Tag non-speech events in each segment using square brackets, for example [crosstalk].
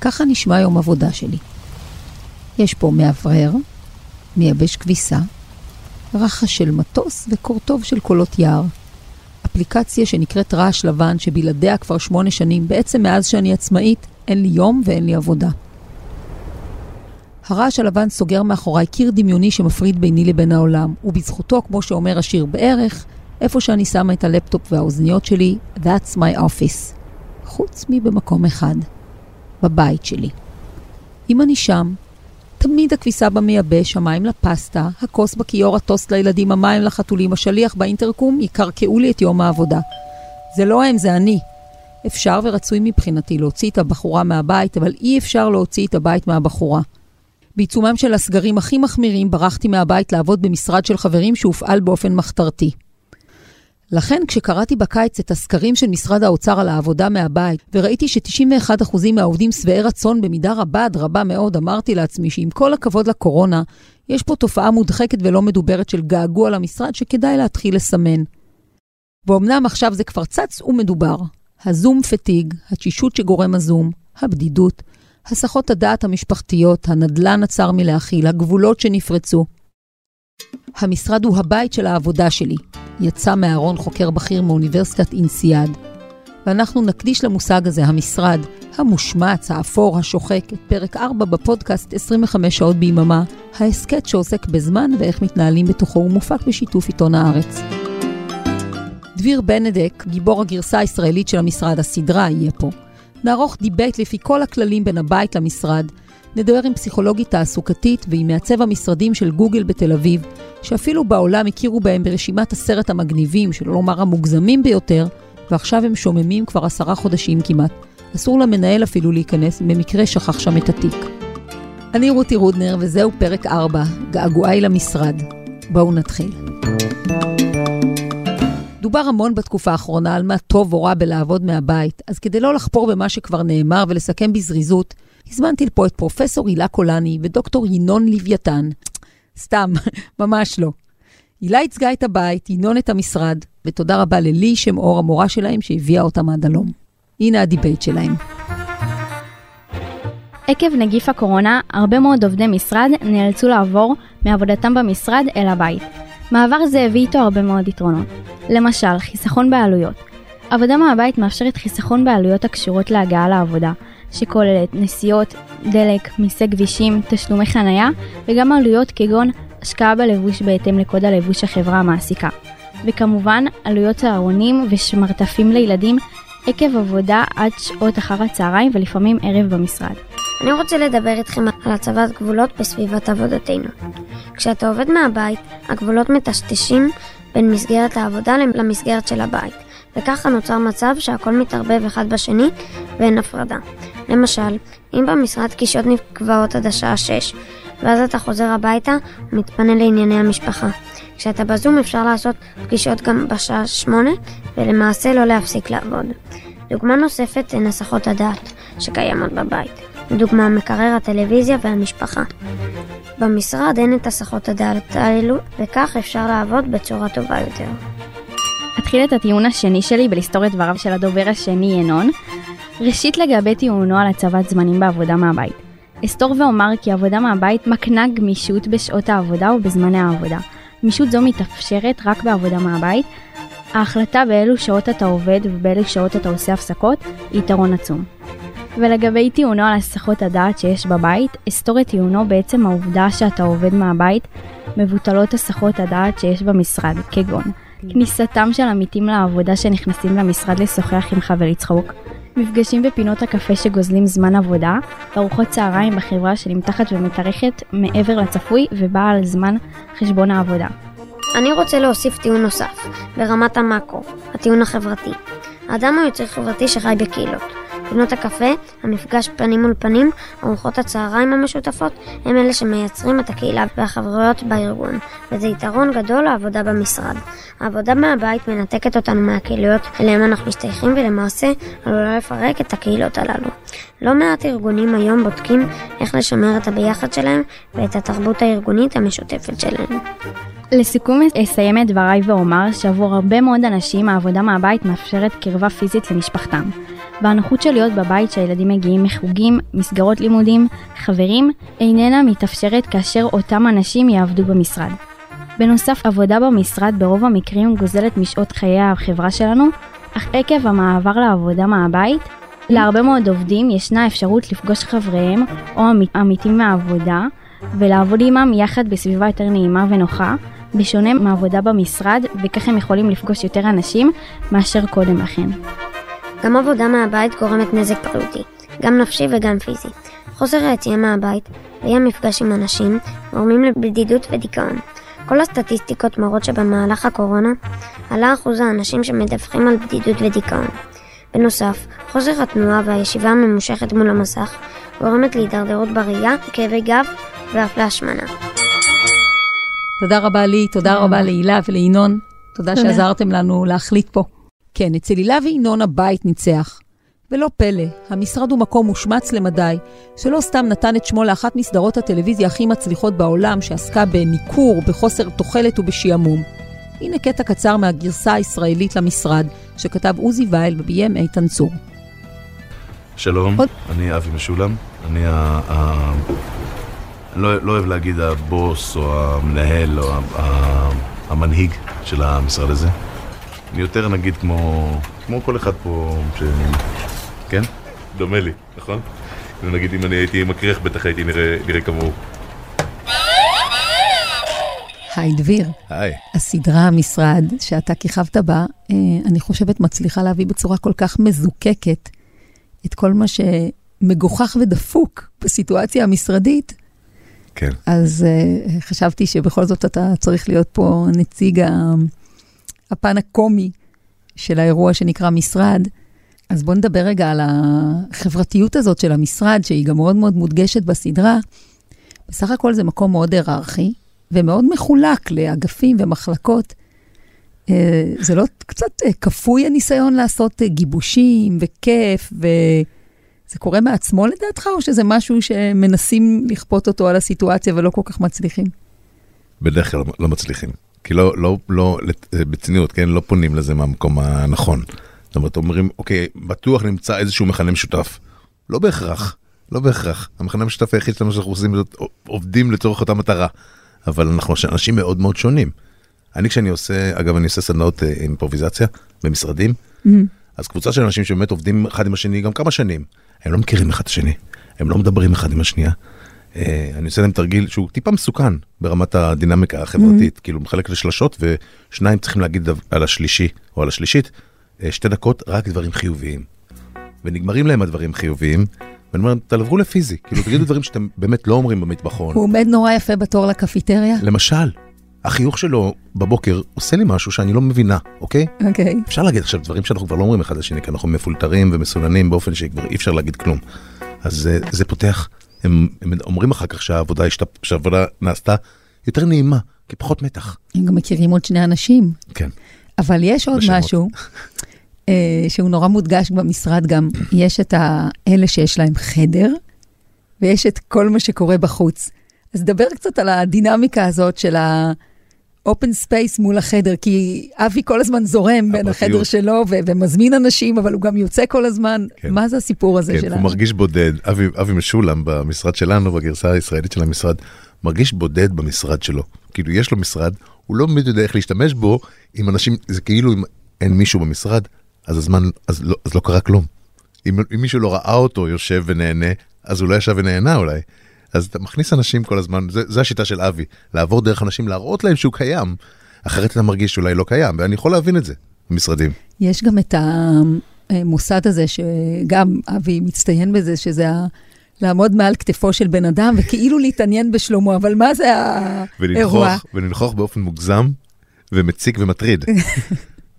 ככה נשמע יום עבודה שלי. יש פה מאוורר, מייבש כביסה, רחש של מטוס וקורטוב של קולות יער. אפליקציה שנקראת רעש לבן, שבלעדיה כבר שמונה שנים, בעצם מאז שאני עצמאית, אין לי יום ואין לי עבודה. הרעש הלבן סוגר מאחוריי קיר דמיוני שמפריד ביני לבין העולם, ובזכותו, כמו שאומר השיר בערך, איפה שאני שמה את הלפטופ והאוזניות שלי, That's my office. חוץ מבמקום אחד, בבית שלי. אם אני שם, תמיד הכביסה במייבש, המים לפסטה, הכוס בכיור, הטוסט לילדים, המים לחתולים, השליח באינטרקום, יקרקעו לי את יום העבודה. זה לא הם, זה אני. אפשר ורצוי מבחינתי להוציא את הבחורה מהבית, אבל אי אפשר להוציא את הבית מהבחורה. בעיצומם של הסגרים הכי מחמירים, ברחתי מהבית לעבוד במשרד של חברים שהופעל באופן מחתרתי. לכן, כשקראתי בקיץ את הסקרים של משרד האוצר על העבודה מהבית, וראיתי ש-91% מהעובדים שבעי רצון במידה רבה עד רבה מאוד, אמרתי לעצמי שעם כל הכבוד לקורונה, יש פה תופעה מודחקת ולא מדוברת של געגוע למשרד שכדאי להתחיל לסמן. ואומנם עכשיו זה כבר צץ ומדובר. הזום פתיג, התשישות שגורם הזום, הבדידות, הסחות הדעת המשפחתיות, הנדלן הצר מלהכיל, הגבולות שנפרצו. המשרד הוא הבית של העבודה שלי. יצא מהארון חוקר בכיר מאוניברסיטת אינסיאד. ואנחנו נקדיש למושג הזה, המשרד, המושמץ, האפור, השוחק, את פרק 4 בפודקאסט 25 שעות ביממה, ההסכת שעוסק בזמן ואיך מתנהלים בתוכו ומופק בשיתוף עיתון הארץ. דביר בנדק, גיבור הגרסה הישראלית של המשרד, הסדרה, יהיה פה. נערוך debate לפי כל הכללים בין הבית למשרד, נדבר עם פסיכולוגית תעסוקתית ועם מעצב המשרדים של גוגל בתל אביב, שאפילו בעולם הכירו בהם ברשימת עשרת המגניבים, שלא לומר המוגזמים ביותר, ועכשיו הם שוממים כבר עשרה חודשים כמעט. אסור למנהל אפילו להיכנס, במקרה שכח שם את התיק. אני רותי רודנר, וזהו פרק 4, געגועי למשרד. בואו נתחיל. דובר המון בתקופה האחרונה על מה טוב או רע בלעבוד מהבית, אז כדי לא לחפור במה שכבר נאמר ולסכם בזריזות, הזמנתי לפה את פרופסור הילה קולני ודוקטור ינון לוויתן. סתם, [laughs] ממש לא. הילה ייצגה את הבית, ינון את המשרד, ותודה רבה ללי שם אור, המורה שלהם, שהביאה אותם עד הלום. הנה ה debate שלהם. עקב נגיף הקורונה, הרבה מאוד עובדי משרד נאלצו לעבור מעבודתם במשרד אל הבית. מעבר זה הביא איתו הרבה מאוד יתרונות. למשל, חיסכון בעלויות. עבודה מהבית מאפשרת חיסכון בעלויות הקשורות להגעה לעבודה, שכוללת נסיעות, דלק, מיסי כבישים, תשלומי חניה, וגם עלויות כגון השקעה בלבוש בהתאם לקוד הלבוש החברה המעסיקה. וכמובן, עלויות צהרונים ושמרטפים לילדים עקב עבודה עד שעות אחר הצהריים ולפעמים ערב במשרד. אני רוצה לדבר איתכם על הצבת גבולות בסביבת עבודתנו. כשאתה עובד מהבית, הגבולות מטשטשים בין מסגרת העבודה למסגרת של הבית, וככה נוצר מצב שהכל מתערבב אחד בשני ואין הפרדה. למשל, אם במשרד קישות נקבעות עד השעה 6, ואז אתה חוזר הביתה ומתפנה לענייני המשפחה. כשאתה בזום אפשר לעשות פגישות גם בשעה 8, ולמעשה לא להפסיק לעבוד. דוגמה נוספת הן הסחות הדעת שקיימות בבית. לדוגמה מקרר הטלוויזיה והמשפחה. במשרד אין את הסחות הדעת האלו, וכך אפשר לעבוד בצורה טובה יותר. אתחיל את הטיעון השני שלי בלסתור את דבריו של הדובר השני ינון. ראשית לגבי טיעונו על הצבת זמנים בעבודה מהבית. אסתור ואומר כי עבודה מהבית מקנה גמישות בשעות העבודה ובזמני העבודה. גמישות זו מתאפשרת רק בעבודה מהבית. ההחלטה באילו שעות אתה עובד ובאילו שעות אתה עושה הפסקות היא יתרון עצום. ולגבי טיעונו על הסחות הדעת שיש בבית, אסתור את טיעונו בעצם העובדה שאתה עובד מהבית, מבוטלות הסחות הדעת שיש במשרד, כגון כניסתם של עמיתים לעבודה שנכנסים למשרד לשוחח עם חבר לצחוק, מפגשים בפינות הקפה שגוזלים זמן עבודה, ארוחות צהריים בחברה שנמתחת ומתארכת מעבר לצפוי ובאה על זמן חשבון העבודה. אני רוצה להוסיף טיעון נוסף, ברמת המאקרו, הטיעון החברתי. האדם הוא יוצר חברתי שחי בקהילות. פינות הקפה, המפגש פנים מול פנים, ארוחות הצהריים המשותפות, הם אלה שמייצרים את הקהילה והחברויות בארגון, וזה יתרון גדול לעבודה במשרד. העבודה מהבית מנתקת אותנו מהקהילות אליהם אנחנו משתייכים ולמעשה עלולה לפרק את הקהילות הללו. לא מעט ארגונים היום בודקים איך לשמר את הביחד שלהם ואת התרבות הארגונית המשותפת שלהם. לסיכום אסיים את דבריי ואומר שעבור הרבה מאוד אנשים העבודה מהבית מאפשרת קרבה פיזית למשפחתם. והנוחות של להיות בבית שהילדים מגיעים מחוגים, מסגרות לימודים, חברים, איננה מתאפשרת כאשר אותם אנשים יעבדו במשרד. בנוסף, עבודה במשרד ברוב המקרים גוזלת משעות חיי החברה שלנו, אך עקב המעבר לעבודה מהבית, להרבה מאוד עובדים ישנה אפשרות לפגוש חבריהם או עמיתים מהעבודה ולעבוד עמם יחד בסביבה יותר נעימה ונוחה, בשונה מעבודה במשרד, וכך הם יכולים לפגוש יותר אנשים מאשר קודם לכן. גם עבודה מהבית גורמת נזק בריאותי, גם נפשי וגם פיזי. חוסר היציאה מהבית ואי המפגש עם אנשים גורמים לבדידות ודיכאון. כל הסטטיסטיקות מראות שבמהלך הקורונה עלה אחוז האנשים שמדווחים על בדידות ודיכאון. בנוסף, חוסר התנועה והישיבה הממושכת מול המסך גורמת להידרדרות בראייה, כאבי גב ואף להשמנה. תודה רבה לי, תודה רבה להילה ולינון. תודה שעזרתם לנו להחליט פה. כן, אצל הילה וינון הבית ניצח. ולא פלא, המשרד הוא מקום מושמץ למדי, שלא סתם נתן את שמו לאחת מסדרות הטלוויזיה הכי מצליחות בעולם, שעסקה בניכור, בחוסר תוחלת ובשעמום. הנה קטע קצר מהגרסה הישראלית למשרד, שכתב עוזי וייל וביים איתן צור. שלום, עוד... אני אבי משולם, אני ה... ה... לא, לא אוהב להגיד הבוס או המנהל או ה... המנהיג של המשרד הזה. אני יותר נגיד כמו, כמו כל אחד פה ש... כן? דומה לי, נכון? נגיד אם אני הייתי מקריח בטח הייתי נראה, נראה כמוהו. היי דביר. היי. הסדרה המשרד שאתה כיכבת בה, אה, אני חושבת מצליחה להביא בצורה כל כך מזוקקת את כל מה שמגוחך ודפוק בסיטואציה המשרדית. כן. אז uh, חשבתי שבכל זאת אתה צריך להיות פה נציג הפן הקומי של האירוע שנקרא משרד. אז בוא נדבר רגע על החברתיות הזאת של המשרד, שהיא גם מאוד מאוד מודגשת בסדרה. בסך הכל זה מקום מאוד היררכי, ומאוד מחולק לאגפים ומחלקות. אה, זה לא קצת אה, כפוי הניסיון לעשות אה, גיבושים וכיף, וזה קורה מעצמו לדעתך, או שזה משהו שמנסים לכפות אותו על הסיטואציה ולא כל כך מצליחים? בדרך כלל לא מצליחים. כי לא, לא, לא, בצניעות, כן? לא פונים לזה מהמקום הנכון. זאת אומרת, אומרים, אוקיי, בטוח נמצא איזשהו מכנה משותף. לא בהכרח, לא בהכרח. המכנה המשותף היחיד שלנו שאנחנו עושים, עובדים לצורך אותה מטרה. אבל אנחנו אנשים מאוד מאוד שונים. אני כשאני עושה, אגב, אני עושה סדנאות אה, אימפרוביזציה במשרדים, mm-hmm. אז קבוצה של אנשים שבאמת עובדים אחד עם השני גם כמה שנים, הם לא מכירים אחד את השני, הם לא מדברים אחד עם השנייה. אה, אני עושה להם תרגיל שהוא טיפה מסוכן ברמת הדינמיקה החברתית, mm-hmm. כאילו מחלק לשלשות ושניים צריכים להגיד על השלישי או על השלישית אה, שתי דקות רק דברים חיוביים. ונגמרים להם הדברים חיוביים, ואני אומר, תלברו לפיזי, כאילו תגידו דברים שאתם באמת לא אומרים במטבחון. הוא עומד נורא יפה בתור לקפיטריה? למשל, החיוך שלו בבוקר עושה לי משהו שאני לא מבינה, אוקיי? אוקיי. אפשר להגיד עכשיו דברים שאנחנו כבר לא אומרים אחד לשני, כי אנחנו מפולטרים ומסוננים באופן שכבר אי אפשר להגיד כלום. אז זה, זה פותח, הם, הם אומרים אחר כך שהעבודה, השת... שהעבודה נעשתה יותר נעימה, כי פחות מתח. הם גם מכירים עוד שני אנשים. כן. אבל יש עוד בשמות. משהו. אה, שהוא נורא מודגש במשרד גם, יש את האלה שיש להם חדר, ויש את כל מה שקורה בחוץ. אז דבר קצת על הדינמיקה הזאת של ה-open space מול החדר, כי אבי כל הזמן זורם בין החדר שלו ו- ומזמין אנשים, אבל הוא גם יוצא כל הזמן. כן. מה זה הסיפור הזה כן, של ה... הוא מרגיש בודד. אבי, אבי משולם במשרד שלנו, בגרסה הישראלית של המשרד, מרגיש בודד במשרד שלו. כאילו, יש לו משרד, הוא לא באמת יודע איך להשתמש בו עם אנשים, זה כאילו אם אין מישהו במשרד, אז הזמן, אז לא, אז לא קרה כלום. אם, אם מישהו לא ראה אותו יושב ונהנה, אז הוא לא ישב ונהנה אולי. אז אתה מכניס אנשים כל הזמן, זה, זה השיטה של אבי, לעבור דרך אנשים, להראות להם שהוא קיים, אחרת אתה מרגיש שאולי לא קיים, ואני יכול להבין את זה, במשרדים. יש גם את המוסד הזה, שגם אבי מצטיין בזה, שזה ה... לעמוד מעל כתפו של בן אדם וכאילו להתעניין בשלומו, אבל מה זה האירוע? ולנכוח באופן מוגזם ומציק ומטריד. [laughs]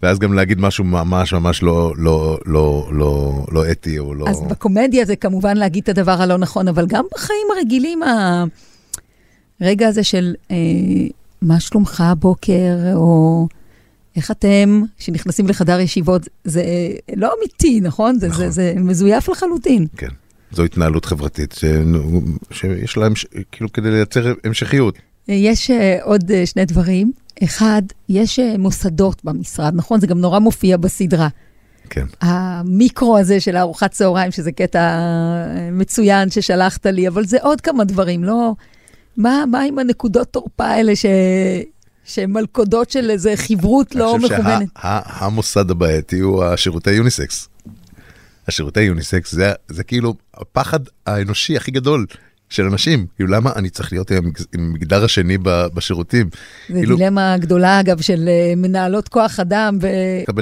ואז גם להגיד משהו ממש ממש לא, לא, לא, לא, לא אתי או לא... אז בקומדיה זה כמובן להגיד את הדבר הלא נכון, אבל גם בחיים הרגילים, הרגע הזה של אה, מה שלומך הבוקר, או איך אתם, שנכנסים לחדר ישיבות, זה לא אמיתי, נכון? זה, נכון. זה, זה מזויף לחלוטין. כן, זו התנהלות חברתית ש... שיש להם, כאילו כדי לייצר המשכיות. יש אה, עוד אה, שני דברים. אחד, יש אה, מוסדות במשרד, נכון? זה גם נורא מופיע בסדרה. כן. המיקרו הזה של הארוחת צהריים, שזה קטע אה, מצוין ששלחת לי, אבל זה עוד כמה דברים, לא... מה, מה עם הנקודות תורפה האלה ש... שהן מלכודות של איזה חברות לא אני חושב מכוונת? שהמוסד הבעייתי הוא השירותי יוניסקס. השירותי יוניסקס זה, זה כאילו הפחד האנושי הכי גדול של אנשים. כאילו למה אני צריך להיות עם המגדר השני בשירותים? זו כאילו- דילמה גדולה, אגב, של אה, מנהלות כוח אדם, ו...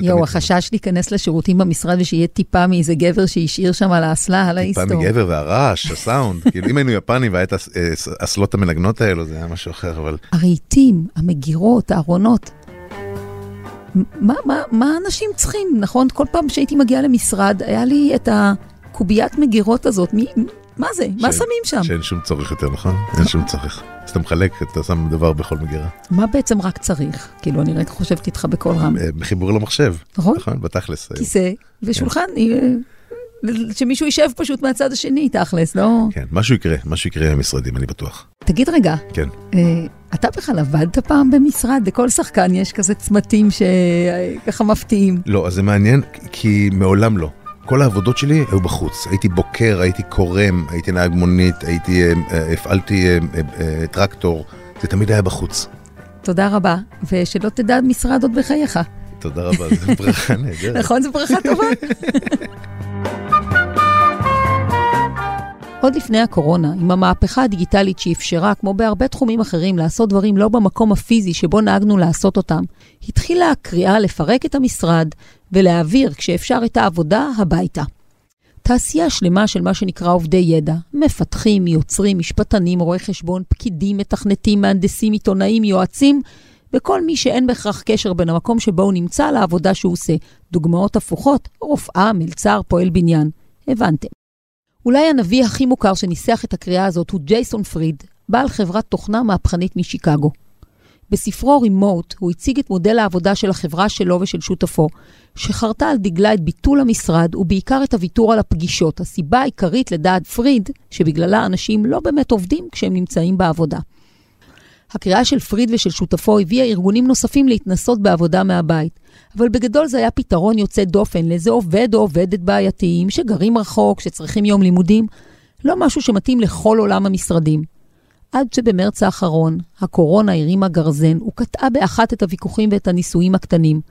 יואו, החשש להיכנס לשירותים במשרד ושיהיה טיפה מאיזה גבר שהשאיר שם על האסלה, על טיפה ההיסטור. מגבר והרעש, הסאונד. [laughs] כאילו אם היינו יפנים והיה את הס- אה, המנגנות האלו זה היה משהו אחר, אבל הרהיטים, המגירות, הארונות. מה, מה, מה אנשים צריכים, נכון? כל פעם שהייתי מגיעה למשרד, היה לי את הקוביית מגירות הזאת. מי, מה זה? מה שמים שם? שאין שום צורך יותר, נכון? אין שום צורך. אז אתה מחלק, אתה שם דבר בכל מגירה. מה בעצם רק צריך? כאילו, אני רגע חושבת איתך בקול רם. אה, בחיבור למחשב, נכון? נכון? בתכלס. אה, כיסא ושולחן, אה, שמישהו יישב פשוט מהצד השני, תכלס, לא? כן, משהו יקרה, משהו יקרה עם המשרדים, אני בטוח. תגיד רגע, כן. אתה בכלל עבדת פעם במשרד? לכל שחקן יש כזה צמתים שככה מפתיעים. לא, אז זה מעניין, כי מעולם לא. כל העבודות שלי היו בחוץ. הייתי בוקר, הייתי קורם, הייתי נהג מונית, הייתי, אה, אה, הפעלתי אה, טרקטור, זה תמיד היה בחוץ. תודה רבה, ושלא תדע משרד עוד בחייך. תודה רבה, זו [laughs] ברכה נהדרת. נכון, זו ברכה טובה. עוד לפני הקורונה, עם המהפכה הדיגיטלית שאפשרה, כמו בהרבה תחומים אחרים, לעשות דברים לא במקום הפיזי שבו נהגנו לעשות אותם, התחילה הקריאה לפרק את המשרד ולהעביר, כשאפשר, את העבודה הביתה. תעשייה שלמה של מה שנקרא עובדי ידע, מפתחים, יוצרים, משפטנים, רואי חשבון, פקידים, מתכנתים, מהנדסים, עיתונאים, יועצים, וכל מי שאין בהכרח קשר בין המקום שבו הוא נמצא לעבודה שהוא עושה. דוגמאות הפוכות, רופאה, מלצר, פועל בניין. הבנתם. אולי הנביא הכי מוכר שניסח את הקריאה הזאת הוא ג'ייסון פריד, בעל חברת תוכנה מהפכנית משיקגו. בספרו רימוט הוא הציג את מודל העבודה של החברה שלו ושל שותפו, שחרתה על דגלה את ביטול המשרד ובעיקר את הוויתור על הפגישות, הסיבה העיקרית לדעת פריד, שבגללה אנשים לא באמת עובדים כשהם נמצאים בעבודה. הקריאה של פריד ושל שותפו הביאה ארגונים נוספים להתנסות בעבודה מהבית, אבל בגדול זה היה פתרון יוצא דופן לאיזה עובד או עובדת בעייתיים שגרים רחוק, שצריכים יום לימודים, לא משהו שמתאים לכל עולם המשרדים. עד שבמרץ האחרון, הקורונה הרימה גרזן וקטעה באחת את הוויכוחים ואת הניסויים הקטנים.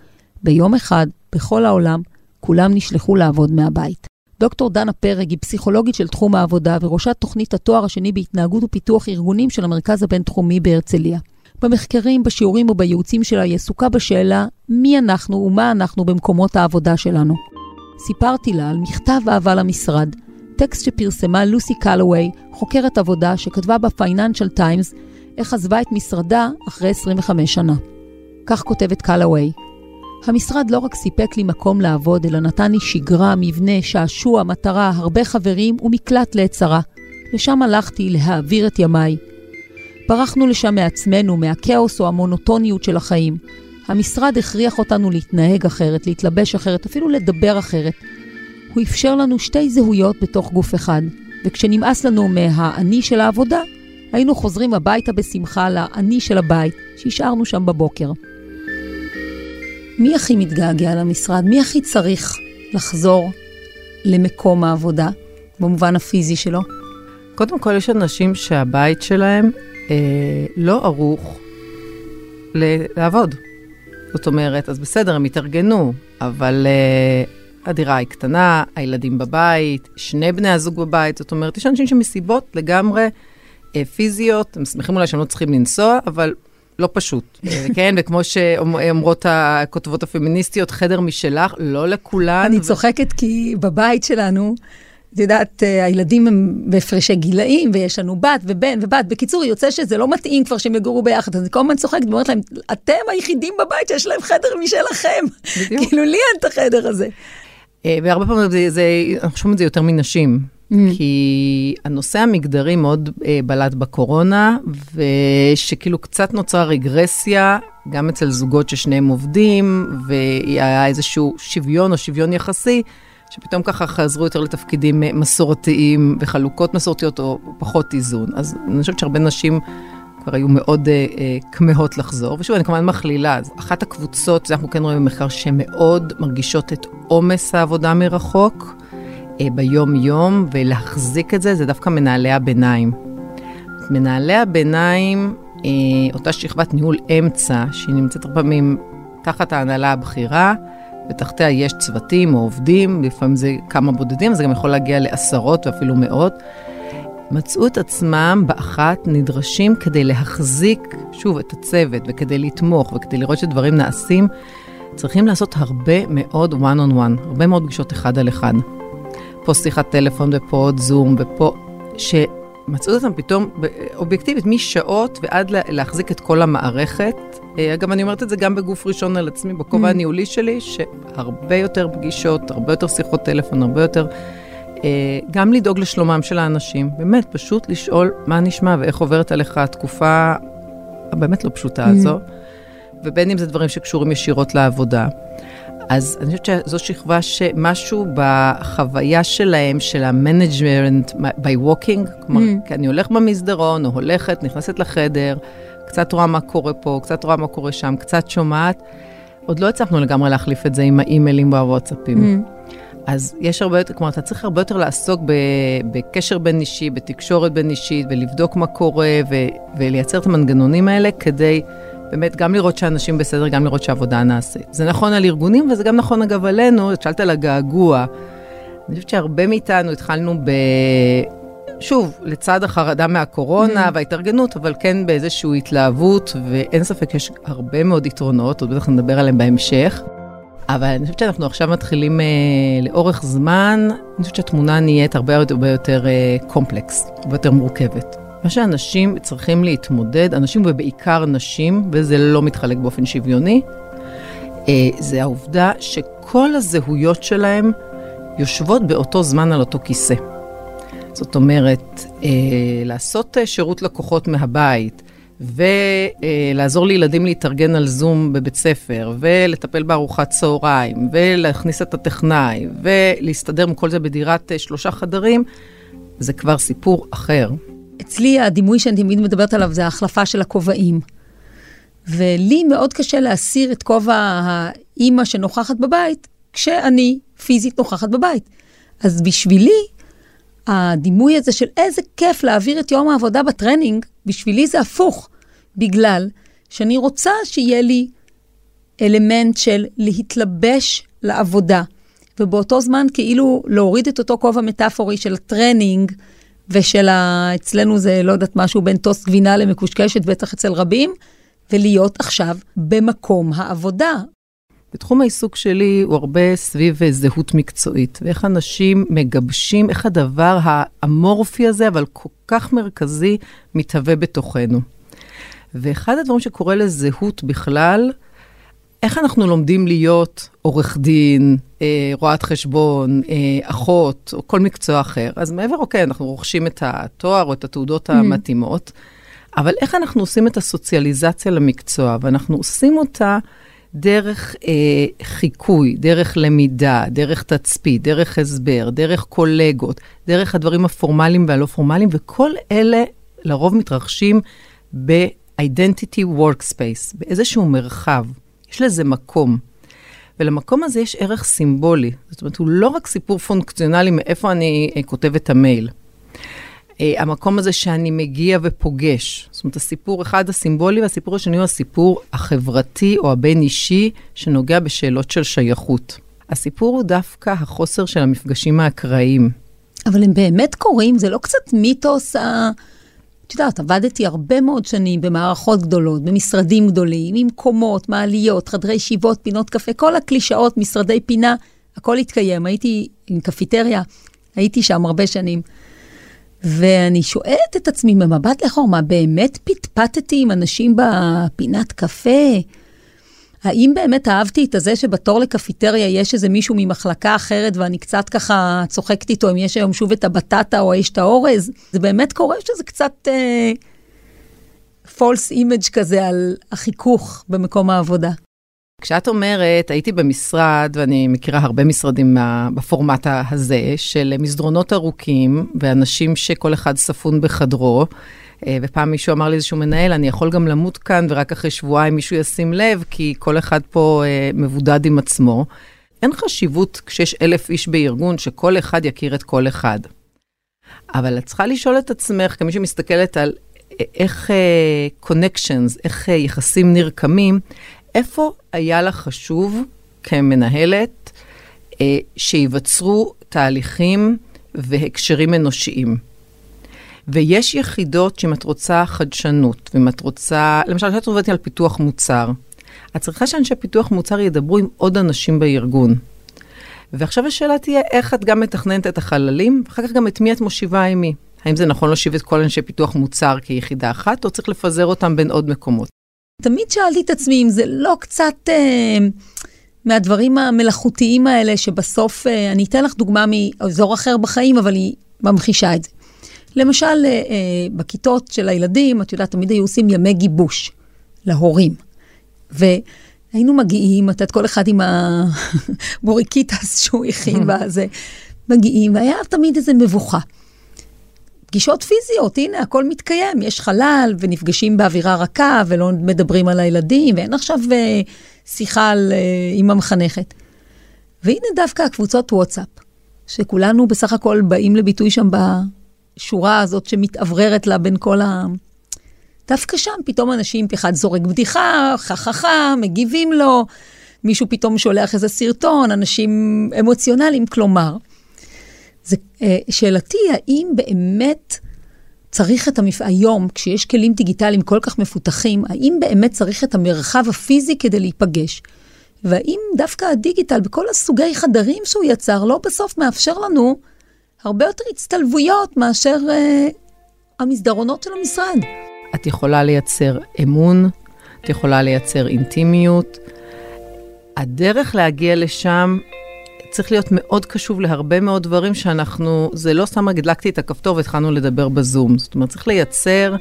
ביום אחד, בכל העולם, כולם נשלחו לעבוד מהבית. דוקטור דנה פרג היא פסיכולוגית של תחום העבודה וראשת תוכנית התואר השני בהתנהגות ופיתוח ארגונים של המרכז הבינתחומי בהרצליה. במחקרים, בשיעורים ובייעוצים שלה היא עסוקה בשאלה מי אנחנו ומה אנחנו במקומות העבודה שלנו. סיפרתי לה על מכתב אהבה למשרד, טקסט שפרסמה לוסי קלווי, חוקרת עבודה שכתבה בפייננשל טיימס איך עזבה את משרדה אחרי 25 שנה. כך כותבת קלווי: המשרד לא רק סיפק לי מקום לעבוד, אלא נתן לי שגרה, מבנה, שעשוע, מטרה, הרבה חברים ומקלט לעת צרה. לשם הלכתי להעביר את ימיי. ברחנו לשם מעצמנו, מהכאוס או המונוטוניות של החיים. המשרד הכריח אותנו להתנהג אחרת, להתלבש אחרת, אפילו לדבר אחרת. הוא אפשר לנו שתי זהויות בתוך גוף אחד, וכשנמאס לנו מהאני של העבודה, היינו חוזרים הביתה בשמחה לאני של הבית, שהשארנו שם בבוקר. מי הכי מתגעגע למשרד? מי הכי צריך לחזור למקום העבודה, במובן הפיזי שלו? קודם כל, יש אנשים שהבית שלהם אה, לא ערוך לעבוד. זאת אומרת, אז בסדר, הם התארגנו, אבל אה, הדירה היא קטנה, הילדים בבית, שני בני הזוג בבית, זאת אומרת, יש אנשים שמסיבות לגמרי אה, פיזיות, הם שמחים אולי שהם לא צריכים לנסוע, אבל לא פשוט. אה, [laughs] כן, וכמו שאומרות הכותבות הפמיניסטיות, חדר משלך, לא לכולן. אני ו- צוחקת כי בבית שלנו, את יודעת, אה, הילדים הם בהפרשי גילאים, ויש לנו בת ובן ובת. בקיצור, יוצא שזה לא מתאים כבר שהם יגורו ביחד. אז אני כל הזמן צוחקת ואומרת להם, אתם היחידים בבית שיש להם חדר משלכם. [laughs] כאילו, לי אין את החדר הזה. אה, והרבה פעמים זה, זה, אנחנו שומעים את זה יותר מנשים, mm. כי הנושא המגדרי מאוד אה, בלט בקורונה, ושכאילו קצת נוצרה רגרסיה, גם אצל זוגות ששניהם עובדים, והיה איזשהו שוויון או שוויון יחסי, שפתאום ככה חזרו יותר לתפקידים אה, מסורתיים וחלוקות מסורתיות או פחות איזון. אז אני חושבת שהרבה נשים כבר היו מאוד אה, אה, כמהות לחזור. ושוב, אני כמובן מכלילה, אז אחת הקבוצות, זה אנחנו כן רואים במחקר, שמאוד מרגישות את עומס העבודה מרחוק אה, ביום-יום, ולהחזיק את זה, זה דווקא מנהלי הביניים. מנהלי הביניים, אה, אותה שכבת ניהול אמצע, שהיא נמצאת הרבה פעמים תחת ההנהלה הבכירה, ותחתיה יש צוותים או עובדים, לפעמים זה כמה בודדים, זה גם יכול להגיע לעשרות ואפילו מאות. מצאו את עצמם באחת נדרשים כדי להחזיק, שוב, את הצוות, וכדי לתמוך, וכדי לראות שדברים נעשים, צריכים לעשות הרבה מאוד one on one, הרבה מאוד פגישות אחד על אחד. פה שיחת טלפון ופה עוד זום ופה, שמצאו את עצמם פתאום, אובייקטיבית, משעות ועד להחזיק את כל המערכת. אה, אגב, אני אומרת את זה גם בגוף ראשון על עצמי, בכובע mm. הניהולי שלי, שהרבה יותר פגישות, הרבה יותר שיחות טלפון, הרבה יותר... אה, גם לדאוג לשלומם של האנשים, באמת, פשוט לשאול מה נשמע ואיך עוברת עליך התקופה הבאמת לא פשוטה mm. הזו, ובין אם זה דברים שקשורים ישירות לעבודה. אז אני חושבת שזו שכבה שמשהו בחוויה שלהם, של ה-management by walking, כלומר, mm. כי אני הולך במסדרון, או הולכת, נכנסת לחדר, קצת רואה מה קורה פה, קצת רואה מה קורה שם, קצת שומעת. עוד לא הצלחנו לגמרי להחליף את זה עם האימיילים והוואטסאפים. Mm. אז יש הרבה יותר, כלומר, אתה צריך הרבה יותר לעסוק בקשר בין אישי, בתקשורת בין אישית, ולבדוק מה קורה, ו, ולייצר את המנגנונים האלה כדי באמת גם לראות שאנשים בסדר, גם לראות שהעבודה נעשית. זה נכון על ארגונים, וזה גם נכון, אגב, עלינו, שאלת על הגעגוע. אני חושבת שהרבה מאיתנו התחלנו ב... שוב, לצד החרדה מהקורונה mm. וההתארגנות, אבל כן באיזושהי התלהבות, ואין ספק, יש הרבה מאוד יתרונות, עוד בטח נדבר עליהם בהמשך. אבל אני חושבת שאנחנו עכשיו מתחילים אה, לאורך זמן, אני חושבת שהתמונה נהיית הרבה הרבה יותר אה, קומפלקס, הרבה יותר מורכבת. מה שאנשים צריכים להתמודד, אנשים ובעיקר נשים, וזה לא מתחלק באופן שוויוני, אה, זה העובדה שכל הזהויות שלהם יושבות באותו זמן על אותו כיסא. זאת אומרת, אה, לעשות אה, שירות לקוחות מהבית, ולעזור לילדים להתארגן על זום בבית ספר, ולטפל בארוחת צהריים, ולהכניס את הטכנאי, ולהסתדר עם כל זה בדירת אה, שלושה חדרים, זה כבר סיפור אחר. אצלי הדימוי שאני תמיד מדברת עליו זה ההחלפה של הכובעים. ולי מאוד קשה להסיר את כובע האימא שנוכחת בבית, כשאני פיזית נוכחת בבית. אז בשבילי, הדימוי הזה של איזה כיף להעביר את יום העבודה בטרנינג, בשבילי זה הפוך, בגלל שאני רוצה שיהיה לי אלמנט של להתלבש לעבודה, ובאותו זמן כאילו להוריד את אותו כובע מטאפורי של הטרנינג, ושל ה... אצלנו זה, לא יודעת, משהו בין טוסט גבינה למקושקשת, בטח אצל רבים, ולהיות עכשיו במקום העבודה. בתחום העיסוק שלי הוא הרבה סביב זהות מקצועית, ואיך אנשים מגבשים, איך הדבר האמורפי הזה, אבל כל כך מרכזי, מתהווה בתוכנו. ואחד הדברים שקורה לזהות בכלל, איך אנחנו לומדים להיות עורך דין, אה, רואת חשבון, אה, אחות, או כל מקצוע אחר. אז מעבר, אוקיי, אנחנו רוכשים את התואר או את התעודות mm. המתאימות, אבל איך אנחנו עושים את הסוציאליזציה למקצוע, ואנחנו עושים אותה דרך אה, חיקוי, דרך למידה, דרך תצפית, דרך הסבר, דרך קולגות, דרך הדברים הפורמליים והלא פורמליים, וכל אלה לרוב מתרחשים ב-identity workspace, באיזשהו מרחב. יש לזה מקום. ולמקום הזה יש ערך סימבולי. זאת אומרת, הוא לא רק סיפור פונקציונלי מאיפה אני אה, כותב את המייל. אה, המקום הזה שאני מגיע ופוגש. זאת אומרת, הסיפור אחד הסימבולי, והסיפור השני הוא הסיפור החברתי או הבין-אישי, שנוגע בשאלות של שייכות. הסיפור הוא דווקא החוסר של המפגשים האקראיים. אבל הם באמת קורים, זה לא קצת מיתוס ה... את יודעת, עבדתי הרבה מאוד שנים במערכות גדולות, במשרדים גדולים, עם קומות, מעליות, חדרי ישיבות, פינות קפה, כל הקלישאות, משרדי פינה, הכל התקיים. הייתי עם קפיטריה, הייתי שם הרבה שנים. ואני שואלת את עצמי במבט לאחור, מה באמת פטפטתי עם אנשים בפינת קפה? האם באמת אהבתי את הזה שבתור לקפיטריה יש איזה מישהו ממחלקה אחרת ואני קצת ככה צוחקת איתו אם יש היום שוב את הבטטה או יש את האורז? זה באמת קורה שזה קצת אה, false image כזה על החיכוך במקום העבודה. כשאת אומרת, הייתי במשרד, ואני מכירה הרבה משרדים בפורמט הזה, של מסדרונות ארוכים, ואנשים שכל אחד ספון בחדרו, אה, ופעם מישהו אמר לי איזשהו מנהל, אני יכול גם למות כאן, ורק אחרי שבועיים מישהו ישים לב, כי כל אחד פה אה, מבודד עם עצמו. אין חשיבות כשיש אלף איש בארגון, שכל אחד יכיר את כל אחד. אבל את צריכה לשאול את עצמך, כמי שמסתכלת על איך קונקשנס, uh, איך uh, יחסים נרקמים, איפה היה לך חשוב כמנהלת uh, שיווצרו תהליכים והקשרים אנושיים? ויש יחידות שאם את רוצה חדשנות, ואם את רוצה, למשל, כשאת עובדת על פיתוח מוצר, את צריכה שאנשי פיתוח מוצר ידברו עם עוד אנשים בארגון. ועכשיו השאלה תהיה, איך את גם מתכננת את החללים, ואחר כך גם את מי את מושיבה עם מי. האם זה נכון להושיב את כל אנשי פיתוח מוצר כיחידה אחת, או צריך לפזר אותם בין עוד מקומות? תמיד שאלתי את עצמי אם זה לא קצת אה, מהדברים המלאכותיים האלה, שבסוף, אה, אני אתן לך דוגמה מאזור אחר בחיים, אבל היא ממחישה את זה. למשל, אה, אה, בכיתות של הילדים, את יודעת, תמיד היו עושים ימי גיבוש להורים. והיינו מגיעים, את יודעת, כל אחד עם הבוריקיטס [laughs] שהוא הכין [laughs] בזה, מגיעים, והיה תמיד איזו מבוכה. פגישות פיזיות, הנה, הכל מתקיים, יש חלל, ונפגשים באווירה רכה, ולא מדברים על הילדים, ואין עכשיו אה, שיחה על, אה, עם המחנכת. והנה דווקא הקבוצות וואטסאפ, שכולנו בסך הכל באים לביטוי שם בשורה הזאת שמתאווררת לה בין כל ה... דווקא שם פתאום אנשים, אחד זורק בדיחה, חככה, מגיבים לו, מישהו פתאום שולח איזה סרטון, אנשים אמוציונליים, כלומר, זה, אה, שאלתי, האם באמת צריך את המפ... היום, כשיש כלים דיגיטליים כל כך מפותחים, האם באמת צריך את המרחב הפיזי כדי להיפגש? והאם דווקא הדיגיטל, בכל הסוגי חדרים שהוא יצר, לא בסוף מאפשר לנו הרבה יותר הצטלבויות מאשר אה, המסדרונות של המשרד? את יכולה לייצר אמון, את יכולה לייצר אינטימיות. הדרך להגיע לשם צריך להיות מאוד קשוב להרבה מאוד דברים שאנחנו, זה לא סתם הדלקתי את הכפתור והתחלנו לדבר בזום. זאת אומרת, צריך לייצר,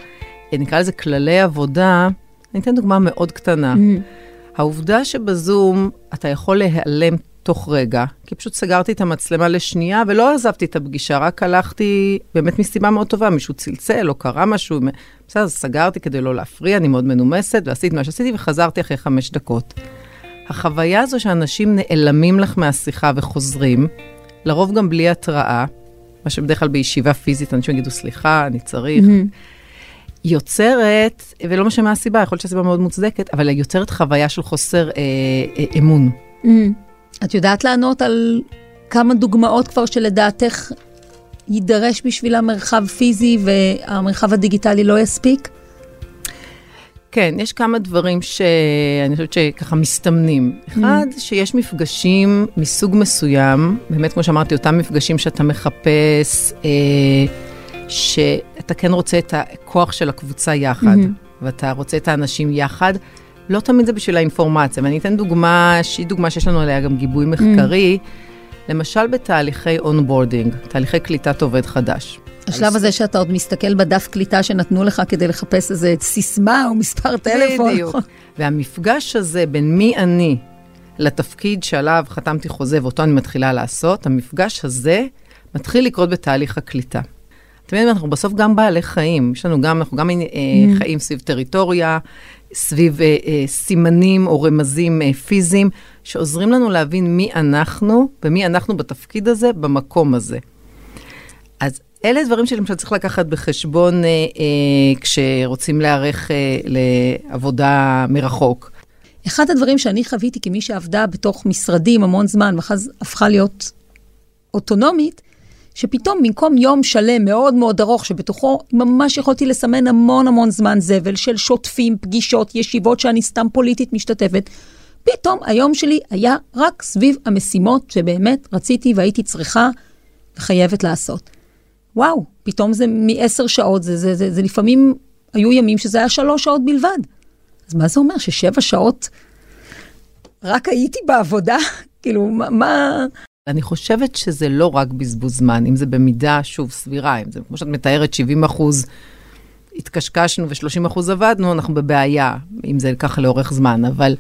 נקרא לזה כללי עבודה. אני אתן דוגמה מאוד קטנה. Mm-hmm. העובדה שבזום אתה יכול להיעלם תוך רגע, כי פשוט סגרתי את המצלמה לשנייה ולא עזבתי את הפגישה, רק הלכתי באמת מסיבה מאוד טובה, מישהו צלצל או קרה משהו, בסדר, סגרתי כדי לא להפריע, אני מאוד מנומסת, ועשיתי מה שעשיתי וחזרתי אחרי חמש דקות. החוויה הזו שאנשים נעלמים לך מהשיחה וחוזרים, לרוב גם בלי התראה, מה שבדרך כלל בישיבה פיזית אנשים יגידו, סליחה, אני צריך. Mm-hmm. יוצרת, ולא משנה מה הסיבה, יכול להיות שהסיבה מאוד מוצדקת, אבל יוצרת חוויה של חוסר אה, אה, אמון. Mm-hmm. את יודעת לענות על כמה דוגמאות כבר שלדעתך יידרש בשביל המרחב פיזי והמרחב הדיגיטלי לא יספיק? כן, יש כמה דברים שאני חושבת שככה מסתמנים. אחד, mm. שיש מפגשים מסוג מסוים, באמת, כמו שאמרתי, אותם מפגשים שאתה מחפש, אה, שאתה כן רוצה את הכוח של הקבוצה יחד, mm-hmm. ואתה רוצה את האנשים יחד. לא תמיד זה בשביל האינפורמציה, ואני אתן דוגמה, שהיא דוגמה שיש לנו עליה גם גיבוי מחקרי, mm. למשל בתהליכי onboarding, תהליכי קליטת עובד חדש. השלב הזה שאתה עוד מסתכל בדף קליטה שנתנו לך כדי לחפש איזה סיסמה או מספר טלפון. בדיוק. והמפגש הזה בין מי אני לתפקיד שעליו חתמתי חוזה ואותו אני מתחילה לעשות, המפגש הזה מתחיל לקרות בתהליך הקליטה. אתם יודעים, אנחנו בסוף גם בעלי חיים, יש לנו גם, אנחנו גם ממ. חיים סביב טריטוריה, סביב אה, אה, סימנים או רמזים אה, פיזיים, שעוזרים לנו להבין מי אנחנו ומי אנחנו בתפקיד הזה, במקום הזה. אז אלה דברים שלמשל צריך לקחת בחשבון אה, אה, כשרוצים להיערך אה, לעבודה מרחוק. אחד הדברים שאני חוויתי כמי שעבדה בתוך משרדים המון זמן, ואחר הפכה להיות אוטונומית, שפתאום במקום יום שלם מאוד מאוד ארוך, שבתוכו ממש יכולתי לסמן המון המון זמן זבל של שוטפים, פגישות, ישיבות שאני סתם פוליטית משתתפת, פתאום היום שלי היה רק סביב המשימות שבאמת רציתי והייתי צריכה וחייבת לעשות. וואו, פתאום זה מעשר שעות, זה, זה, זה, זה לפעמים היו ימים שזה היה שלוש שעות בלבד. אז מה זה אומר? ששבע שעות רק הייתי בעבודה? [laughs] כאילו, מה... אני חושבת שזה לא רק בזבוז זמן, אם זה במידה, שוב, סבירה, אם זה, כמו שאת מתארת, 70 אחוז התקשקשנו ו-30 אחוז עבדנו, אנחנו בבעיה, אם זה ככה לאורך זמן. אבל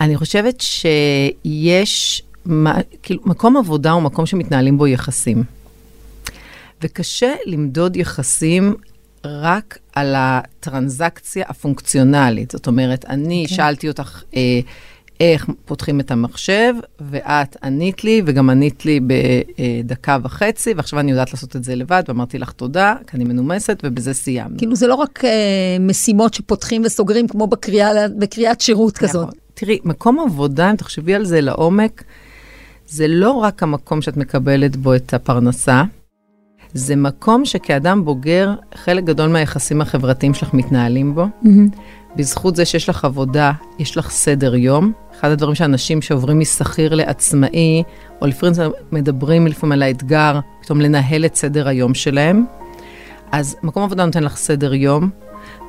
אני חושבת שיש, כאילו, מקום עבודה הוא מקום שמתנהלים בו יחסים. וקשה למדוד יחסים רק על הטרנזקציה הפונקציונלית. זאת אומרת, אני okay. אוקיי. שאלתי אותך אה, איך פותחים את המחשב, ואת ענית לי, וגם ענית לי בדקה וחצי, ועכשיו אני יודעת לעשות את זה לבד, ואמרתי לך תודה, כי אני מנומסת, ובזה סיימנו. כאילו זה לא רק אה, משימות שפותחים וסוגרים, כמו בקריאה, בקריאת שירות כזאת. נכון. תראי, מקום עבודה, אם תחשבי על זה לעומק, זה לא רק המקום שאת מקבלת בו את הפרנסה, זה מקום שכאדם בוגר, חלק גדול מהיחסים החברתיים שלך מתנהלים בו. Mm-hmm. בזכות זה שיש לך עבודה, יש לך סדר יום. אחד הדברים שאנשים שעוברים משכיר לעצמאי, או לפעמים מדברים לפעמים על האתגר, פתאום לנהל את סדר היום שלהם. אז מקום עבודה נותן לך סדר יום,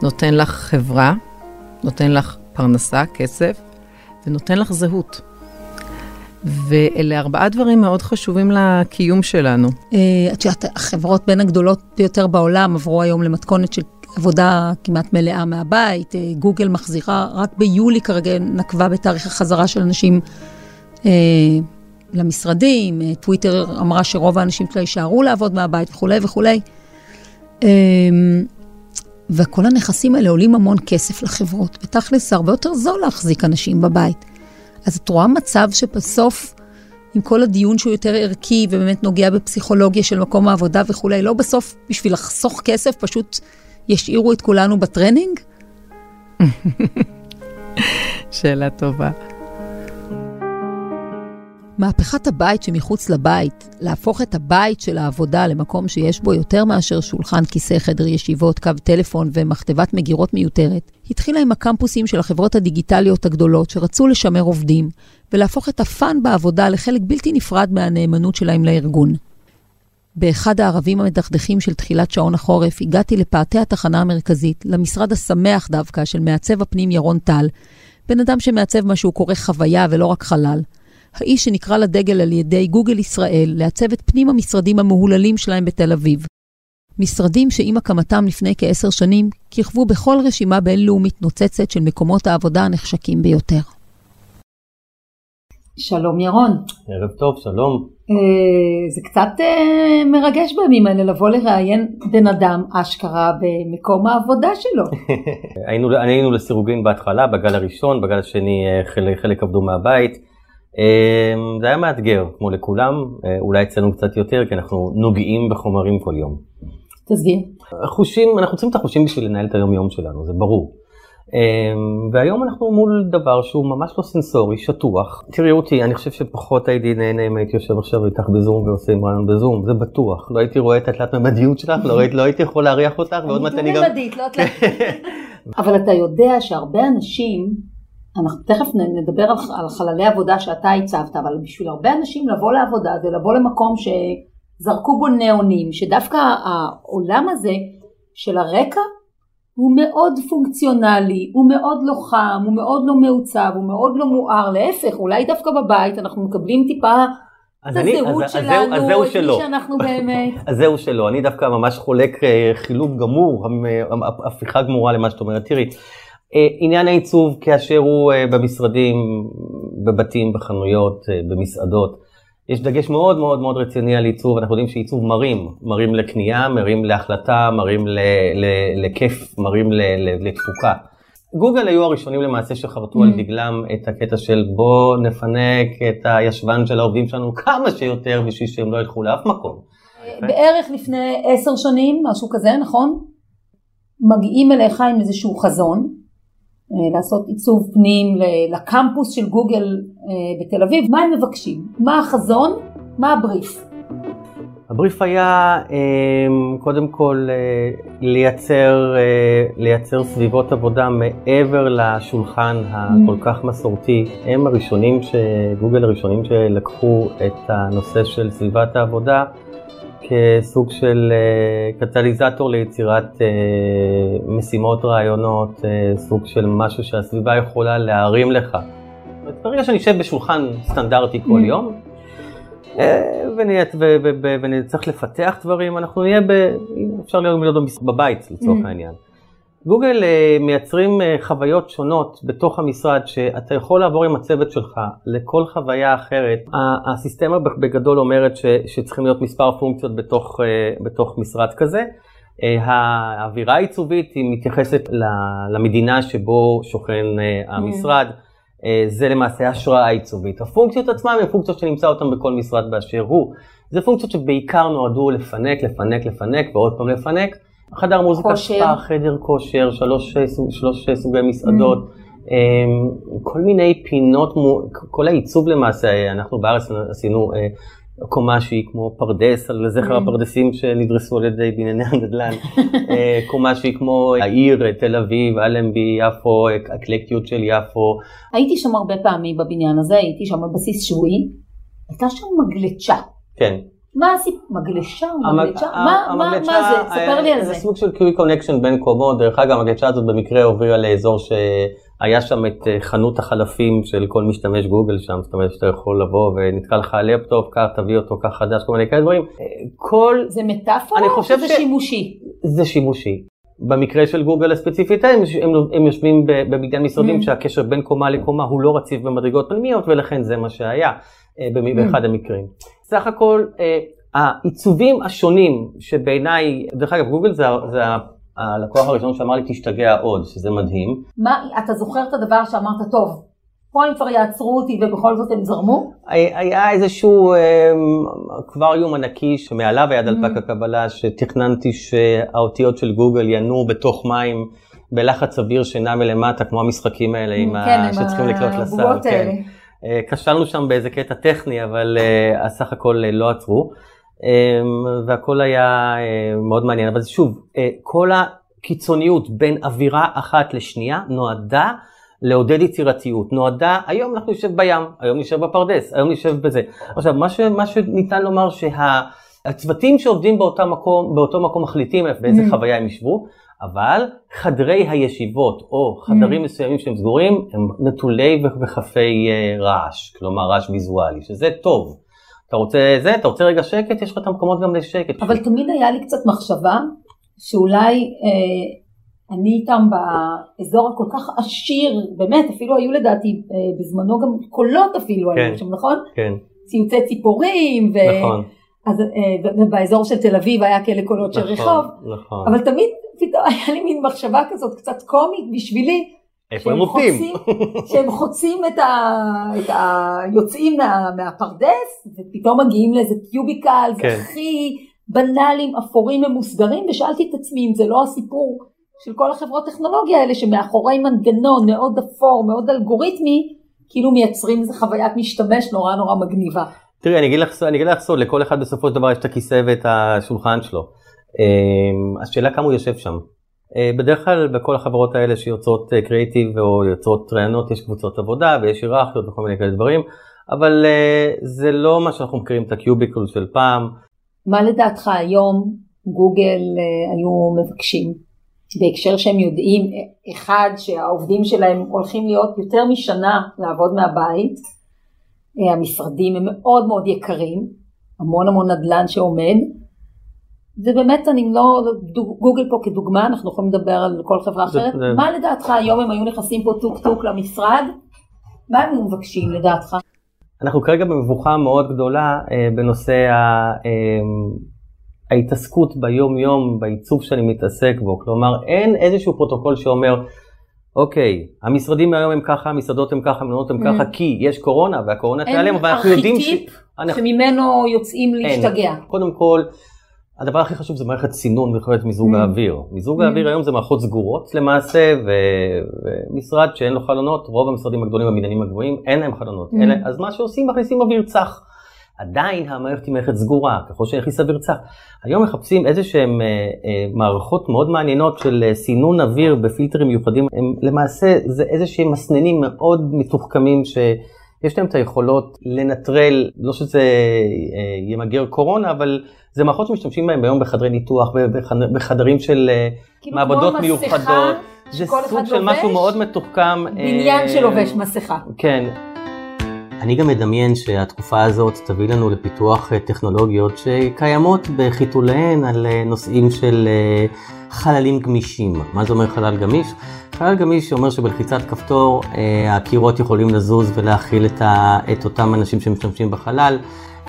נותן לך חברה, נותן לך פרנסה, כסף, ונותן לך זהות. ואלה ארבעה דברים מאוד חשובים לקיום שלנו. אה, את יודעת, החברות בין הגדולות ביותר בעולם עברו היום למתכונת של עבודה כמעט מלאה מהבית. אה, גוגל מחזירה, רק ביולי כרגע נקבה בתאריך החזרה של אנשים אה, למשרדים. אה, טוויטר אמרה שרוב האנשים שלה יישארו לעבוד מהבית וכולי וכולי. אה, וכל הנכסים האלה עולים המון כסף לחברות, ותכלס זה הרבה יותר זול להחזיק אנשים בבית. אז את רואה מצב שבסוף, עם כל הדיון שהוא יותר ערכי ובאמת נוגע בפסיכולוגיה של מקום העבודה וכולי, לא בסוף בשביל לחסוך כסף, פשוט ישאירו את כולנו בטרנינג? [laughs] שאלה טובה. מהפכת הבית שמחוץ לבית, להפוך את הבית של העבודה למקום שיש בו יותר מאשר שולחן, כיסא, חדר ישיבות, קו טלפון ומכתבת מגירות מיותרת, התחילה עם הקמפוסים של החברות הדיגיטליות הגדולות שרצו לשמר עובדים, ולהפוך את הפאן בעבודה לחלק בלתי נפרד מהנאמנות שלהם לארגון. באחד הערבים המדכדכים של תחילת שעון החורף, הגעתי לפאתי התחנה המרכזית, למשרד השמח דווקא של מעצב הפנים ירון טל, בן אדם שמעצב מה שהוא קורא חוויה ולא רק חלל. האיש שנקרא לדגל על ידי גוגל ישראל לעצב את פנים המשרדים המהוללים שלהם בתל אביב. משרדים שעם הקמתם לפני כעשר שנים, כיכבו בכל רשימה בינלאומית נוצצת של מקומות העבודה הנחשקים ביותר. שלום ירון. ערב טוב, שלום. אה, זה קצת אה, מרגש בימים האלה לבוא לראיין בן אדם אשכרה במקום העבודה שלו. [laughs] היינו, היינו לסירוגין בהתחלה, בגל הראשון, בגל השני אה, חלק, חלק עבדו מהבית. זה היה מאתגר, כמו לכולם, אולי אצלנו קצת יותר, כי אנחנו נוגעים בחומרים כל יום. תסביר. חושים, אנחנו צריכים את החושים בשביל לנהל את היום יום שלנו, זה ברור. אמ, והיום אנחנו מול דבר שהוא ממש לא סנסורי, שטוח. תראי אותי, אני חושב שפחות הייתי נהנה אם הייתי יושב עכשיו איתך בזום ועושים רעיון בזום, זה בטוח. לא הייתי רואה את התלת ממדיות שלך, לא, לא הייתי יכול להריח אותך, ועוד מעט אני גם... אני דו-ממדית, לא תלת... [laughs] אבל אתה יודע שהרבה אנשים אנחנו תכף נדבר על, על חללי עבודה שאתה הצבת, אבל בשביל הרבה אנשים לבוא לעבודה זה לבוא למקום שזרקו בו ניאונים, שדווקא העולם הזה של הרקע הוא מאוד פונקציונלי, הוא מאוד לא חם, הוא מאוד לא מעוצב, הוא מאוד לא מואר, להפך, אולי דווקא בבית אנחנו מקבלים טיפה את הזהות שלנו, את מי שאנחנו באמת. [laughs] אז זהו שלא, אני דווקא ממש חולק אה, חילוק גמור, הפיכה גמורה למה שאת אומרת. תראי, אה, עניין העיצוב כאשר הוא אה, במשרדים, בבתים, בחנויות, במסעדות. יש דגש מאוד מאוד מאוד רציני על עיצוב, אנחנו יודעים שעיצוב מרים, מרים לקנייה, מרים להחלטה, מרים לכיף, מרים לתפוקה. גוגל היו הראשונים למעשה שחרטו mm. על דגלם את הקטע של בוא נפנק את הישבן של העובדים שלנו כמה שיותר בשביל שהם לא ילכו לאף מקום. בערך לפני עשר שנים, משהו כזה, נכון? מגיעים אליך עם איזשהו חזון, אה, לעשות עיצוב פנים לקמפוס של גוגל בתל אביב, מה הם מבקשים? מה החזון? מה הבריף? הבריף היה אה, קודם כל לייצר, לייצר סביבות עבודה מעבר לשולחן הכל כך מסורתי. הם הראשונים, גוגל הראשונים שלקחו את הנושא של סביבת העבודה כסוג של אה, קטליזטור ליצירת אה, משימות, רעיונות, אה, סוג של משהו שהסביבה יכולה להרים לך. ברגע שאני אשב בשולחן סטנדרטי כל mm. יום, ונצטרך לפתח דברים, אנחנו נהיה, ב... אפשר להיות בבית לצורך mm. העניין. גוגל uh, מייצרים uh, חוויות שונות בתוך המשרד שאתה יכול לעבור עם הצוות שלך לכל חוויה אחרת. הסיסטמה בגדול אומרת ש, שצריכים להיות מספר פונקציות בתוך, בתוך משרד כזה. האווירה העיצובית היא מתייחסת למדינה שבו שוכן המשרד. זה למעשה השראה עיצובית. הפונקציות עצמן הן פונקציות שנמצא אותן בכל משרד באשר הוא. זה פונקציות שבעיקר נועדו לפנק, לפנק, לפנק ועוד פעם לפנק. חדר מוזיקה ספא, חדר כושר, שלוש, שלוש סוגי מסעדות, mm. כל מיני פינות, כל העיצוב למעשה, אנחנו בארץ עשינו אה, קומה שהיא כמו פרדס, על זכר mm. הפרדסים שנדרסו על ידי בנייני הנדל"ן, אה, קומה שהיא כמו העיר, תל אביב, אלנבי, יפו, אקלקטיות של יפו. הייתי שם הרבה פעמים בבניין הזה, הייתי שם על בסיס שבועי, הייתה שם מגלשה. כן. מה הסיפור? מגלשה? מגלשה? מה זה? ספר לי על זה. זה סוג של quick connection בין קומות. דרך אגב, המגלשה הזאת במקרה הובילה לאזור שהיה שם את אה, חנות החלפים של כל משתמש גוגל שם, זאת אומרת שאתה יכול לבוא ונתקע לך לפטופ, קח תביא אותו, קח חדש, כל מיני כאלה דברים. אה, כל... זה מטאפורה או שזה שימושי? זה שימושי. במקרה של גוגל הספציפית, הם, הם, הם יושבים בבניין משרדים mm. שהקשר בין קומה לקומה הוא לא רציף במדרגות פנימיות ולכן זה מה שהיה אה, באחד המקרים. סך הכל העיצובים השונים שבעיניי, דרך אגב גוגל זה, זה הלקוח הראשון שאמר לי תשתגע עוד, שזה מדהים. מה, אתה זוכר את הדבר שאמרת, טוב, פה הם כבר יעצרו אותי ובכל זאת הם זרמו? היה איזשהו אקווריום אה, ענקי שמעליו היה דלפק הקבלה, שתכננתי שהאותיות של גוגל ינועו בתוך מים בלחץ אוויר שנע מלמטה, כמו המשחקים האלה עם כן, ה... שצריכים לקלוט לסל. כן. אה, כשלנו שם באיזה קטע טכני, אבל uh, סך הכל uh, לא עצרו, והכל היה uh, מאוד מעניין. אבל שוב, uh, כל הקיצוניות בין אווירה אחת לשנייה נועדה לעודד יצירתיות. נועדה, היום אנחנו נשב בים, היום נשב בפרדס, היום נשב בזה. עכשיו, מה, ש, מה שניתן לומר שהצוותים שעובדים באותו מקום, באותו מקום מחליטים באיזה mm. חוויה הם ישבו, אבל חדרי הישיבות או חדרים mm. מסוימים שהם סגורים הם נטולי וחפי אה, רעש, כלומר רעש ויזואלי, שזה טוב. אתה רוצה זה, אתה רוצה רגע שקט, יש לך את המקומות גם לשקט. אבל תמיד היה לי קצת מחשבה שאולי אה, אני איתם באזור הכל כך עשיר, באמת, אפילו היו לדעתי אה, בזמנו גם קולות אפילו כן, היו שם, נכון? כן. ציוצי ציפורים. ו... נכון. אז אה, באזור של תל אביב היה כאלה קולות נכון, של רחוב, נכון. אבל תמיד פתאום [laughs] היה לי מין מחשבה כזאת קצת קומית בשבילי. איפה הם עובדים? שהם חוצים את ה... את ה... יוצאים מה... מהפרדס, ופתאום מגיעים לאיזה קיוביקל, כן. זה הכי בנאליים, אפורים ממוסגרים, ושאלתי את עצמי אם זה לא הסיפור של כל החברות טכנולוגיה האלה, שמאחורי מנגנון מאוד אפור, מאוד אלגוריתמי, כאילו מייצרים איזה חוויית משתמש נורא נורא מגניבה. תראי, אני אגיד לך, אני אגיד לך סוד, לכל אחד בסופו של דבר יש את הכיסא ואת השולחן שלו. אמ, השאלה כמה הוא יושב שם. אה, בדרך כלל בכל החברות האלה שיוצרות קריאיטיב אה, או יוצרות רעיונות יש קבוצות עבודה ויש היררכיות וכל מיני כאלה דברים, אבל אה, זה לא מה שאנחנו מכירים את הקיוביקל של פעם. מה לדעתך היום גוגל היו מבקשים? בהקשר שהם יודעים, אחד, שהעובדים שלהם הולכים להיות יותר משנה לעבוד מהבית, המשרדים הם מאוד מאוד יקרים, המון המון נדל"ן שעומד, ובאמת אני לא, גוגל פה כדוגמה, אנחנו יכולים לדבר על כל חברה אחרת, זה, מה לדעתך היום הם היו נכנסים פה טוק טוק למשרד? מה הם היו מבקשים לדעתך? אנחנו כרגע במבוכה מאוד גדולה אה, בנושא ה, אה, ההתעסקות ביום יום, בעיצוב שאני מתעסק בו, כלומר אין איזשהו פרוטוקול שאומר אוקיי, המשרדים היום הם ככה, המסעדות הם ככה, המלונות הם ככה, mm. כי יש קורונה והקורונה תיעלם, אבל אנחנו יודעים ש... אין ארכיטיפ שממנו יוצאים להשתגע. קודם כל, הדבר הכי חשוב זה מערכת סינון ויכולת מיזוג mm. האוויר. מיזוג mm. האוויר היום זה מערכות סגורות למעשה, ומשרד שאין לו חלונות, רוב המשרדים הגדולים בבניינים הגבוהים אין להם חלונות. Mm. אז מה שעושים, מכניסים אוויר צח. עדיין המערכת היא מערכת סגורה, ככל שנכניס אוויר צח. היום מחפשים איזה שהן אה, אה, מערכות מאוד מעניינות של אה, סינון אוויר בפילטרים מיוחדים. הם למעשה זה איזה שהם מסננים מאוד מתוחכמים ש... יש להם את היכולות לנטרל, לא שזה אה, ימגר קורונה, אבל זה מערכות שמשתמשים בהם היום בחדרי ניתוח, בחדרים של אה, כאילו מעבדות מיוחדות. זה סוג של משהו מאוד מתוחכם. בניין אה, שלובש מסכה. כן. אני גם מדמיין שהתקופה הזאת תביא לנו לפיתוח טכנולוגיות שקיימות בחיתוליהן על נושאים של חללים גמישים. מה זה אומר חלל גמיש? חלל גמיש שאומר שבלחיצת כפתור אה, הקירות יכולים לזוז ולהכיל את, ה, את אותם אנשים שמשתמשים בחלל,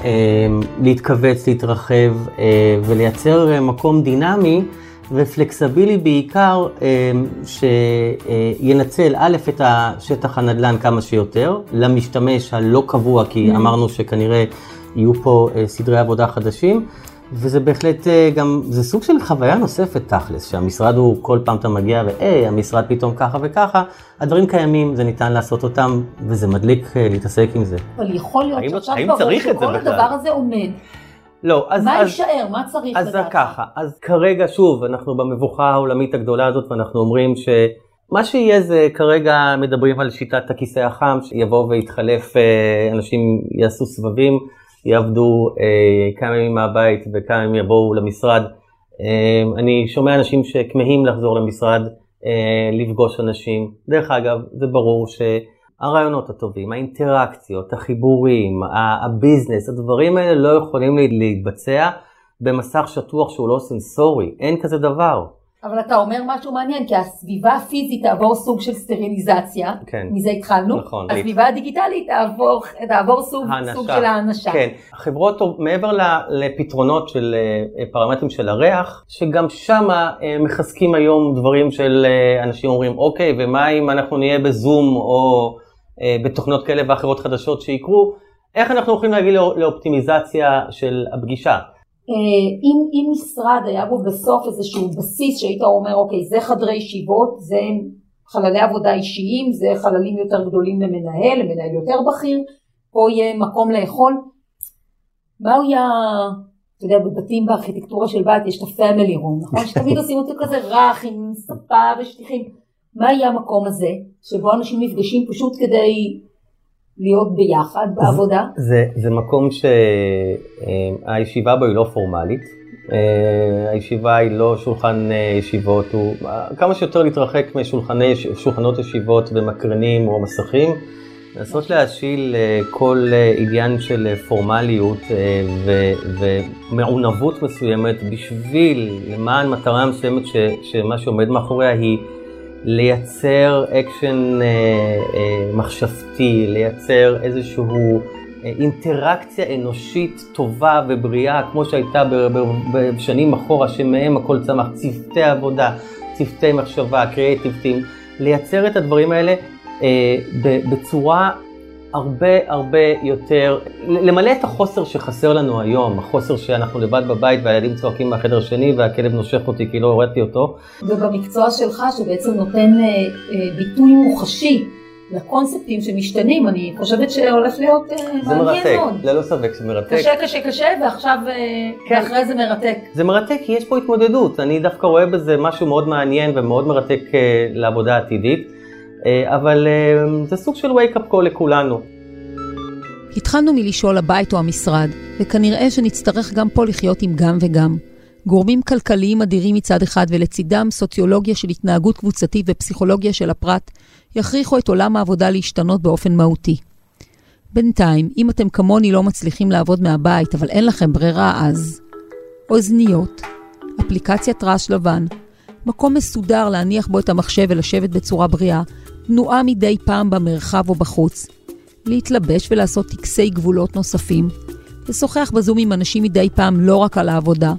אה, להתכווץ, להתרחב אה, ולייצר מקום דינמי ופלקסבילי בעיקר אה, שינצל א' את השטח הנדל"ן כמה שיותר, למשתמש הלא קבוע, כי mm. אמרנו שכנראה יהיו פה אה, סדרי עבודה חדשים. וזה בהחלט אה, גם, זה סוג של חוויה נוספת תכלס, שהמשרד הוא, כל פעם אתה מגיע והי, המשרד פתאום ככה וככה, הדברים קיימים, זה ניתן לעשות אותם, וזה מדליק להתעסק עם זה. אבל יכול להיות שעכשיו ברור שכל הדבר הזה עומד. לא, אז... מה יישאר? מה צריך לדעת? אז ככה, אז כרגע שוב, אנחנו במבוכה העולמית הגדולה הזאת ואנחנו אומרים ש... מה שיהיה זה כרגע מדברים על שיטת הכיסא החם, שיבוא ויתחלף, אה, אנשים יעשו סבבים, יעבדו אה, כמה ימים מהבית וכמה ימים יבואו למשרד. אה, אני שומע אנשים שכמהים לחזור למשרד, לפגוש אנשים. דרך אגב, זה ברור ש... הרעיונות הטובים, האינטראקציות, החיבורים, הביזנס, הדברים האלה לא יכולים להתבצע במסך שטוח שהוא לא סנסורי, אין כזה דבר. אבל אתה אומר משהו מעניין, כי הסביבה הפיזית תעבור סוג של סטריליזציה, כן, מזה התחלנו, נכון, הסביבה הדיגיטלית תעבור, תעבור סוג, סוג של האנשה. כן, החברות מעבר לפתרונות של אה, פרמטרים של הריח, שגם שם אה, מחזקים היום דברים של אה, אנשים אומרים, אוקיי, ומה אם אנחנו נהיה בזום או בתוכנות כאלה ואחרות חדשות שיקרו, איך אנחנו יכולים להגיע לאופטימיזציה של הפגישה? אה, אם, אם משרד היה בו בסוף איזשהו בסיס שהיית אומר אוקיי זה חדרי ישיבות, זה חללי עבודה אישיים, זה חללים יותר גדולים למנהל, למנהל יותר בכיר, פה יהיה מקום לאכול, מה הוא יהיה, אתה יודע בבתים בארכיטקטורה של בית יש את הפמילי רום, נכון? שתמיד עושים אותו כזה רך עם ספה ושטיחים, מה יהיה המקום הזה שבו אנשים נפגשים פשוט כדי להיות ביחד בעבודה? זה, זה מקום שהישיבה בו היא לא פורמלית. אה, הישיבה היא לא שולחן אה, ישיבות, הוא כמה שיותר להתרחק משולחנות ישיבות ומקרנים או מסכים. לנסות להשיל אה, כל עניין של פורמליות ומעונבות מסוימת בשביל, למען מטרה מסוימת שמה שעומד מאחוריה היא לייצר אקשן אה, אה, מחשבתי, לייצר איזושהי אה, אינטראקציה אנושית טובה ובריאה, כמו שהייתה בשנים אחורה, שמהם הכל צמח, צוותי עבודה, צוותי מחשבה, creativeים, לייצר את הדברים האלה אה, בצורה הרבה הרבה יותר, למלא את החוסר שחסר לנו היום, החוסר שאנחנו לבד בבית והילדים צועקים מהחדר השני והכלב נושך אותי כי לא הורדתי אותו. ובמקצוע שלך שבעצם נותן אה, אה, ביטוי מוחשי לקונספטים שמשתנים, אני חושבת שהולך להיות אה, מעניין מאוד. זה מרתק, ללא ספק זה מרתק. קשה, קשה, קשה, ועכשיו, כן. ואחרי זה מרתק. זה מרתק כי יש פה התמודדות, אני דווקא רואה בזה משהו מאוד מעניין ומאוד מרתק לעבודה עתידית. אה, אבל אה, זה סוג של wake-up call לכולנו. התחלנו מלשאול הבית או המשרד, וכנראה שנצטרך גם פה לחיות עם גם וגם. גורמים כלכליים אדירים מצד אחד ולצידם סוציולוגיה של התנהגות קבוצתית ופסיכולוגיה של הפרט, יכריחו את עולם העבודה להשתנות באופן מהותי. בינתיים, אם אתם כמוני לא מצליחים לעבוד מהבית, אבל אין לכם ברירה אז, אוזניות, אפליקציית רעש לבן, מקום מסודר להניח בו את המחשב ולשבת בצורה בריאה, תנועה מדי פעם במרחב או בחוץ, להתלבש ולעשות טקסי גבולות נוספים, לשוחח בזום עם אנשים מדי פעם לא רק על העבודה,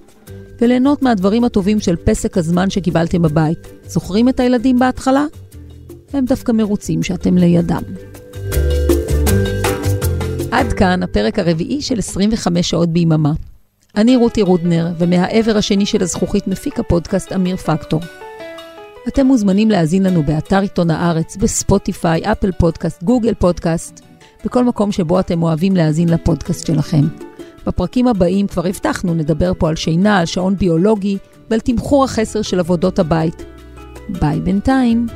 וליהנות מהדברים הטובים של פסק הזמן שקיבלתם בבית. זוכרים את הילדים בהתחלה? הם דווקא מרוצים שאתם לידם. עד כאן הפרק הרביעי של 25 שעות ביממה. אני רותי רודנר, ומהעבר השני של הזכוכית מפיק הפודקאסט אמיר פקטור. אתם מוזמנים להאזין לנו באתר עיתון הארץ, בספוטיפיי, אפל פודקאסט, גוגל פודקאסט, בכל מקום שבו אתם אוהבים להאזין לפודקאסט שלכם. בפרקים הבאים כבר הבטחנו, נדבר פה על שינה, על שעון ביולוגי ועל תמחור החסר של עבודות הבית. ביי בינתיים.